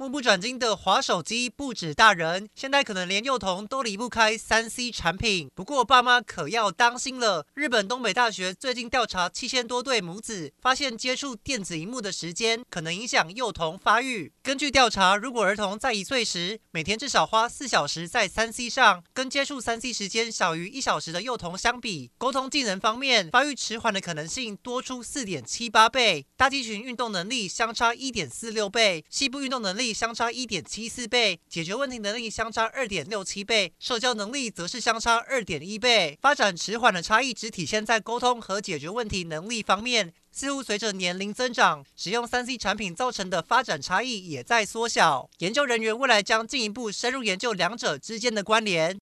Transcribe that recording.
目不转睛的滑手机不止大人，现在可能连幼童都离不开三 C 产品。不过爸妈可要当心了。日本东北大学最近调查七千多对母子，发现接触电子荧幕的时间可能影响幼童发育。根据调查，如果儿童在一岁时每天至少花四小时在三 C 上，跟接触三 C 时间小于一小时的幼童相比，沟通技能方面发育迟缓的可能性多出四点七八倍，大肌群运动能力相差一点四六倍，细部运动能力相差一点七四倍，解决问题能力相差二点六七倍，社交能力则是相差二点一倍。发展迟缓的差异只体现在沟通和解决问题能力方面，似乎随着年龄增长，使用三 C 产品造成的发展差异也在缩小。研究人员未来将进一步深入研究两者之间的关联。